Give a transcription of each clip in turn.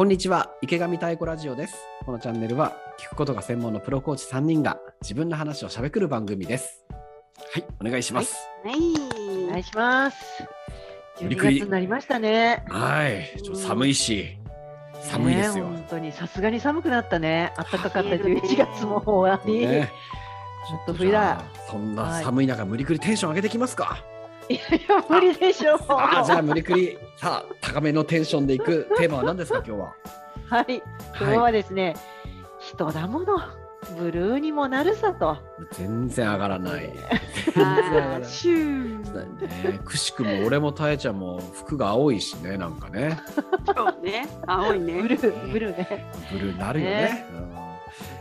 こんにちは。池上太鼓ラジオです。このチャンネルは聞くことが専門のプロコーチ3人が自分の話をしゃべくる番組です。はいお願いします。はい、お願いします。12無理くり。月になりましたね。はい。ちょっと寒いし寒いですよ、ね本当に。さすがに寒くなったね。暖かかった冷えるね11月も終わり。ね。ちょっと冬だ。そんな寒い中、無理くりテンション上げてききますかいやいや無理でしょう。あーじゃあ無理くりさあ高めのテンションでいくテーマは何ですか今日は？はい。今日はですね、人だもの。ブルーにもなるさと。全然上がらない全然上がらないシュー。ね、くしくも俺もたえちゃんも服が青いしねなんかねそうね、青いブね。ルー、ブルーね。ブルーなるよねね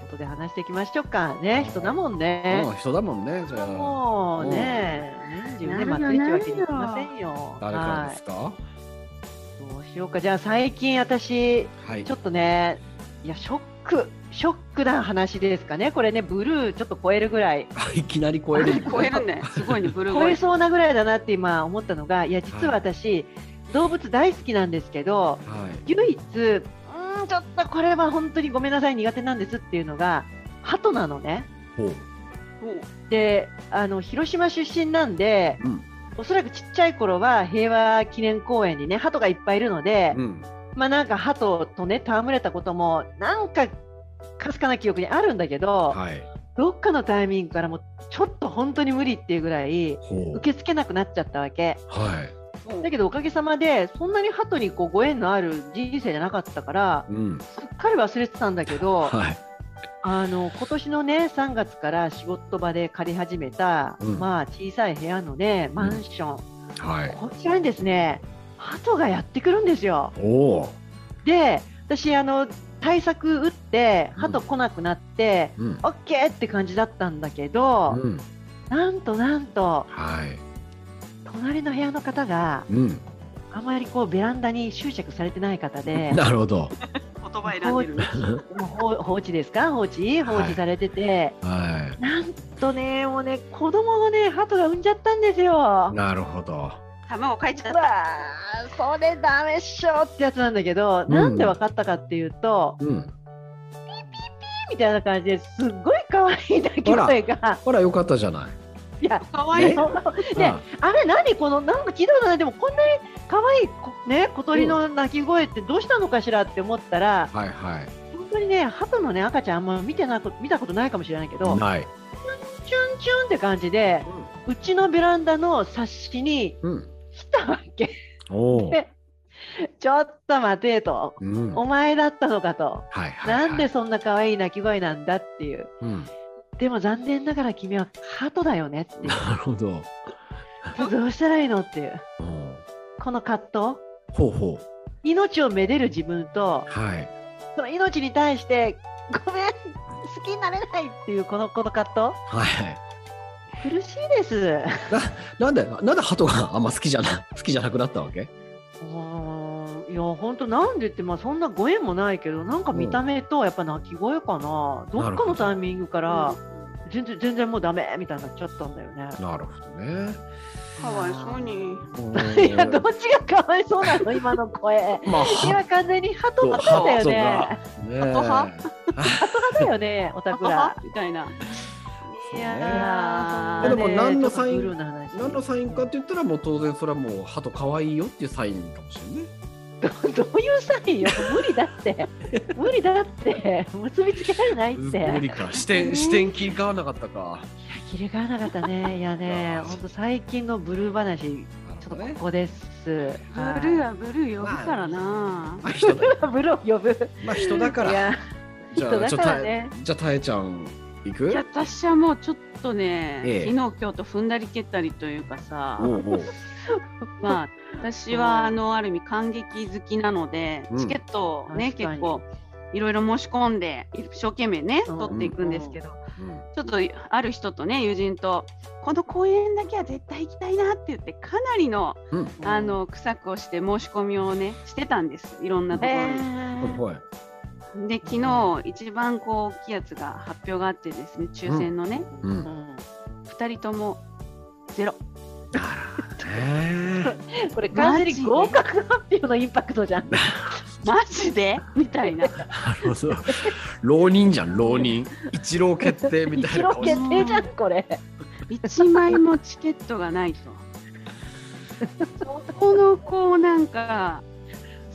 ことで話していきましょうかね。人だもんうんねうん。人だもんねじゃあもうね、年中ね、祭りってわけにいきませんよ。誰からはいですか？どうしようか。じゃあ最近私、はいちょっとね、いや、ショック、ショックな話ですかね。これね、ブルーちょっと超えるぐらい、いきなり超える 超えるね。すごいね、ブルー超え。そうなぐらいだなって今思ったのが、いや、実は私、動物大好きなんですけど、はい唯一、ん、ちょっとこれは本当にごめんなさい、苦手なんですっていうのが、鳩なのね。ほう。で、あの、広島出身なんで、うん。おそらくちっちゃい頃は平和記念公園にね、鳩がいっぱいいるので、うん。まあなんか鳩とね、戯れたことも、なんかかすかな記憶にあるんだけど、はい。どっかのタイミングからもうちょっと本当に無理っていうぐらい、受け付けなくなっちゃったわけ。はいだけどおかげさまで、そんなに鳩にこうご縁のある人生じゃなかったから、うん。すっかり忘れてたんだけど、はい。あの今年のね、3月から仕事場で借り始めた、うん。まあ小さい部屋のね、マンション、はい。こちらにですね、鳩がやってくるんですよ。で、私、あの対策打って、うん。鳩来なくなって、うん。オッケーって感じだったんだけど、うん。なんとなんと、はい隣の部屋の方がうんあまりこうベランダに執着されてない方で、なるほど言葉選んでるね。もう放放置ですか、放置、放置されてて、はなんとね、もうね、子供をね、鳩が産んじゃったんですよい。なるほど卵書いちゃっうた。わーそれダメっしょってやつなんだけど、うんなんで分かったかっていうと、うんみたいな感じですっごい可愛い鳴き声が、ほらよかったじゃないいや、可愛い。ね。そん。なね、あれ何？このなんか聞いたことないでもこんなに可愛いこね小鳥の鳴き声ってどうしたのかしらって思ったら、はいはい。本当にね鳩のね赤ちゃんあんま見てなく見たことないかもしれないけど、ない。チュンチュンって感じで、うちのベランダの冊子にうん。来たわけ。おちょっと待てと、うん。お前だったのかと、はいはいはい。なんでそんな可愛い鳴き声なんだっていう。うんでも残念ながら君は鳩だよねっていう。なるほどどうしたらいいのっていう。うんこの葛藤。ほうほう命をめでる自分と、はいその命に対して、ごめん、好きになれないっていうこのこの葛はい藤、苦しいです。なんでなんで鳩があんま好きじゃな好きじゃなくなったわけ？うーんいや、本当、なんでって、まあ、そんなご縁もないけど、なんか見た目とやっぱ鳴き声かな、どっかのタイミングから、全然全然もうダメみたいになっちゃったんだよね。なるほどねかわいそうに。いや、どっちがかわいそうなの、今の声。まあ今完全に鳩の声だよね。ねえ鳩派？鳩だよね、おたくら。みたいな。いややー。でも何のサイン何のサインかって言ったらもう当然それはもう鳩可愛いよっていうサインかもしれないね。ど どういうサインよ？無理だって。無理だって。結びつけられないって。無理か。視点視点切り替わらなかったか。切り替わらなかったね。いやねほんと最近のブルー話ちょっとここです。ブルーはブルー呼ぶからな。まあ人だブルーを呼ぶ。まあ人だから。いやじゃ人だあちょっとからねじゃあたえちゃん行く？いや私はもうちょっとね、ええ。昨日今日と踏んだり蹴ったりというかさ、おうおう。まあ私はあのある意味感激好きなので、うん。チケットをね結構いろいろ申し込んで一生懸命ねうん。取っていくんですけど、うん。ちょっとある人とね友人とこの公園だけは絶対行きたいなって言ってかなりのうん。あの苦策をして申し込みをねしてたんです。いろんなところに。えほいほいで昨日一番こう大きいやつが発表があってですね抽選のね、うーうん。ん2人ともゼロ。これ完全に合格発表のインパクトじゃん。マジで？みたいな。なるほど。浪人じゃん浪人。一浪決定みたいな。一郎決定じゃんこれ。一枚もチケットがないと。そこのこうなんか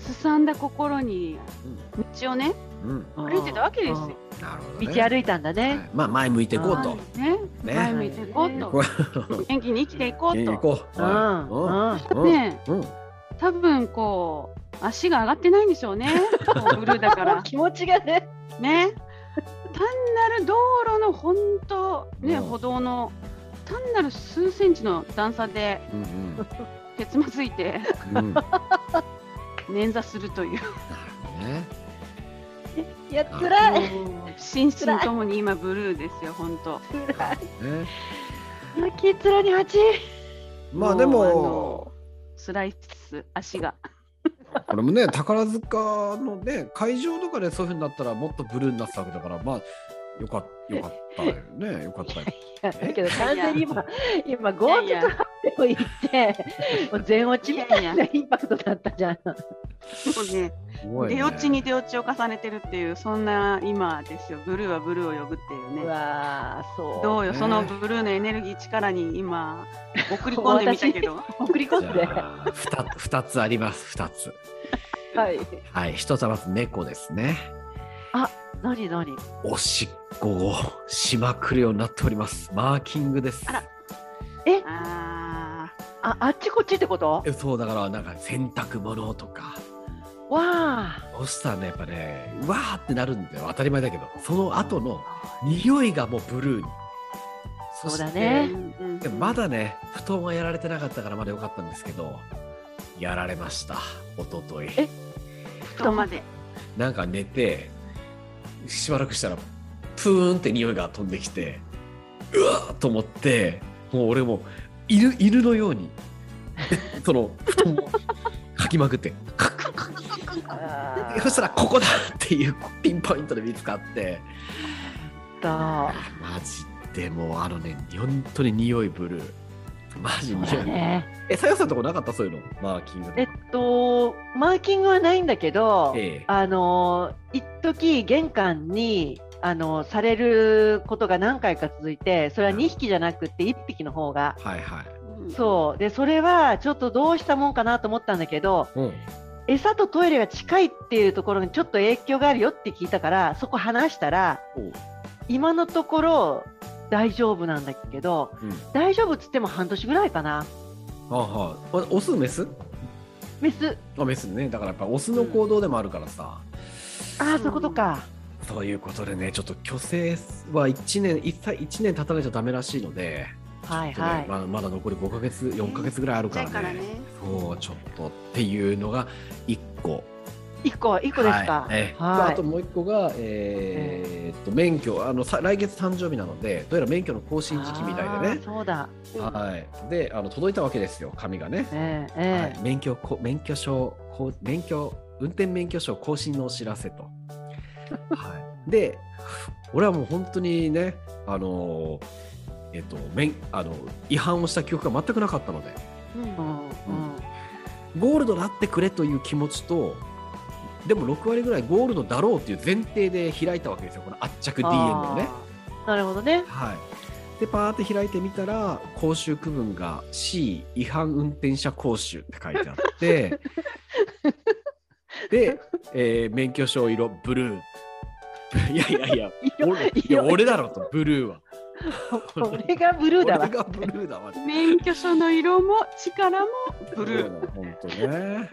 すさんだ心に道をねうん。歩いてたわけですよ。なるほど、ね、道歩いたんだね。はい。まあ前向いていこうと。ね。ね。前向いていこうと。こ元気に生きていこうと。こう。うん。はい。うん。ね。うん。うん多分こう足が上がってないんでしょうね。ブルーだから。気持ちがね。ね。単なる道路の本当ね、うん。歩道の単なる数センチの段差でうんけつまずいて。うん捻挫するというねいや辛い。心身ともに今ブルーですよ本当。辛い。ね泣に蜂。まあでもうあのスライス足が。これもね宝塚のね会場とかでそういうふうになったらもっとブルーになってたわけだからまあよかよかったよねよかったよ。だけど完全に今今ゴーいやいやッと発表行ってもう全落ちみたいなインパクトだったじゃん。もうね出落ちに出落ちを重ねてるっていうそんな今ですよブルーはブルーを呼ぶっていううね。わーそう。どうよ、ねそのブルーのエネルギー力に今送り込んでみたけど。じ 送り込んで。ゃあふた二つあります二つ。はい。はい一つはまず猫ですね。何何？おしっこをしまくるようになっております。マーキングです。あらえ？あああっちこっちってこと？えそうだからなんか洗濯物とか。わあ。そしたらねやっぱねうわーってなるんだよ当たり前だけどその後の匂いがもうブルーに。そうだねーうんでまだね布団はやられてなかったからまだ良かったんですけどやられました一昨日え？布団まで。なんか寝てしばらくしたらプーンって匂いが飛んできてうわーと思ってもう俺も犬犬のようにその布団をかきまくって。あそしたらここだっていうピンポイントで見つかって。だ。マジでもうあのね本当に匂いブルーマジ匂い、だね。えさよさんとこなかった？そういうの？マーキングえっとマーキングはないんだけど、ええ。あの一時玄関にあのされることが何回か続いて、それは2匹じゃなくて1匹の方が。はいはい。そう。でそれはちょっとどうしたもんかなと思ったんだけどうん。餌とトイレが近いっていうところにちょっと影響があるよって聞いたからそこ話したら今のところ大丈夫なんだけどうん。大丈夫っつっても半年ぐらいかな。はあは。あ、おオスメス？メス。あメスね。だからやっぱオスの行動でもあるからさ、ああそういうことかそういうことでねちょっと虚勢は1年一歳1年経たないとダメらしいので、はいはい。まだまだ残り5ヶ月4ヶ月ぐらいあるからね,、だからね。そうちょっとっていうのが1個。1個1個ですか。はい。ええ。はい。あともう1個が、えーっと免許。あのさ来月誕生日なのでどうやら免許の更新時期みたいであねーそうだ。はい、であの届いたわけですよ紙がね、えええ。はい、免許こ免許証こう免許運転免許証更新のお知らせと。はい、で俺はもう本当にねあのえっと免あの違反をした記憶が全くなかったので。うん。ゴールドだってくれという気持ちとでも6割ぐらいゴールドだろうっていう前提で開いたわけですよこの圧着 DN をね。なるほどね。はい、でパーって開いてみたら講習区分が C 違反運転者講習って書いてあって。で、えー免許証色ブルー いやいやいや色俺いや俺だろとブルーは。俺がブルーだわ。俺がブルーだわ。免許証の色も力も。ブルー。本当ね。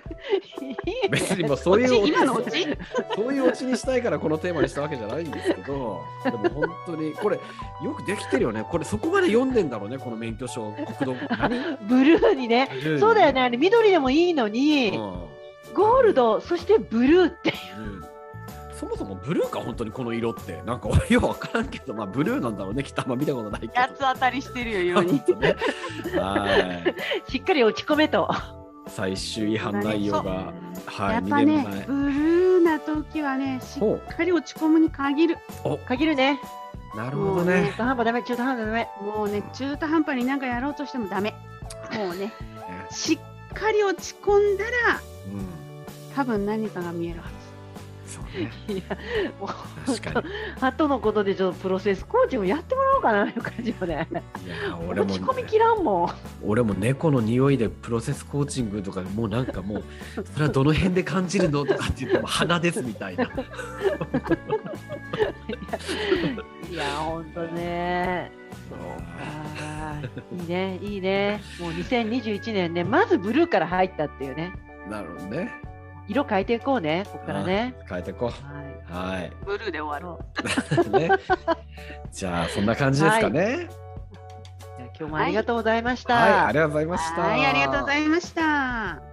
別にもうそういうオチ今のオチそういうオチにしたいからこのテーマにしたわけじゃないんですけどでも本当にこれよくできてるよね。これそこまで読んでんだろうねこの免許証国土何？ブルーにね。そうだよね。あれ緑でもいいのに、うん。ゴールドそしてブルーってうんそもそもブルーか本当にこの色って。なんか俺 よく分からんけどまあブルーなんだろうねきっとあんま見たことないけど。八つ当たりしてるよ色に。ね はい。しっかり落ち込めと。最終違反内容がはいやっぱねブルーな時はねしほっかり落ち込むに限る。限るね。うなるほどね。中途半端ダメ中途半端ダメ。もうね中途半端になんかやろうとしてもダメ。もうね ね。しっかり落ち込んだらうん。多分何かが見えるはそうね。いやもう確かに。後のことでちょっとプロセスコーチもやってもらおうかないう感じよね。いや俺も落ち込みきらんもん。俺も猫の匂いでプロセスコーチングとかもうなんかもう それはどの辺で感じるのとかって言っても鼻ですみたいな。いや本当ね。そうか。いいねいいね。もう2021年ねまずブルーから入ったっていうね。なるほどね。色変えていこうねここからね。変えていこはい。う。はい。ず。ブルーで終わる。ね、じゃあそんな感じですかね。じゃあ今日もありがとうございました。はい、ありがとうございました。はい、ありがとうございました。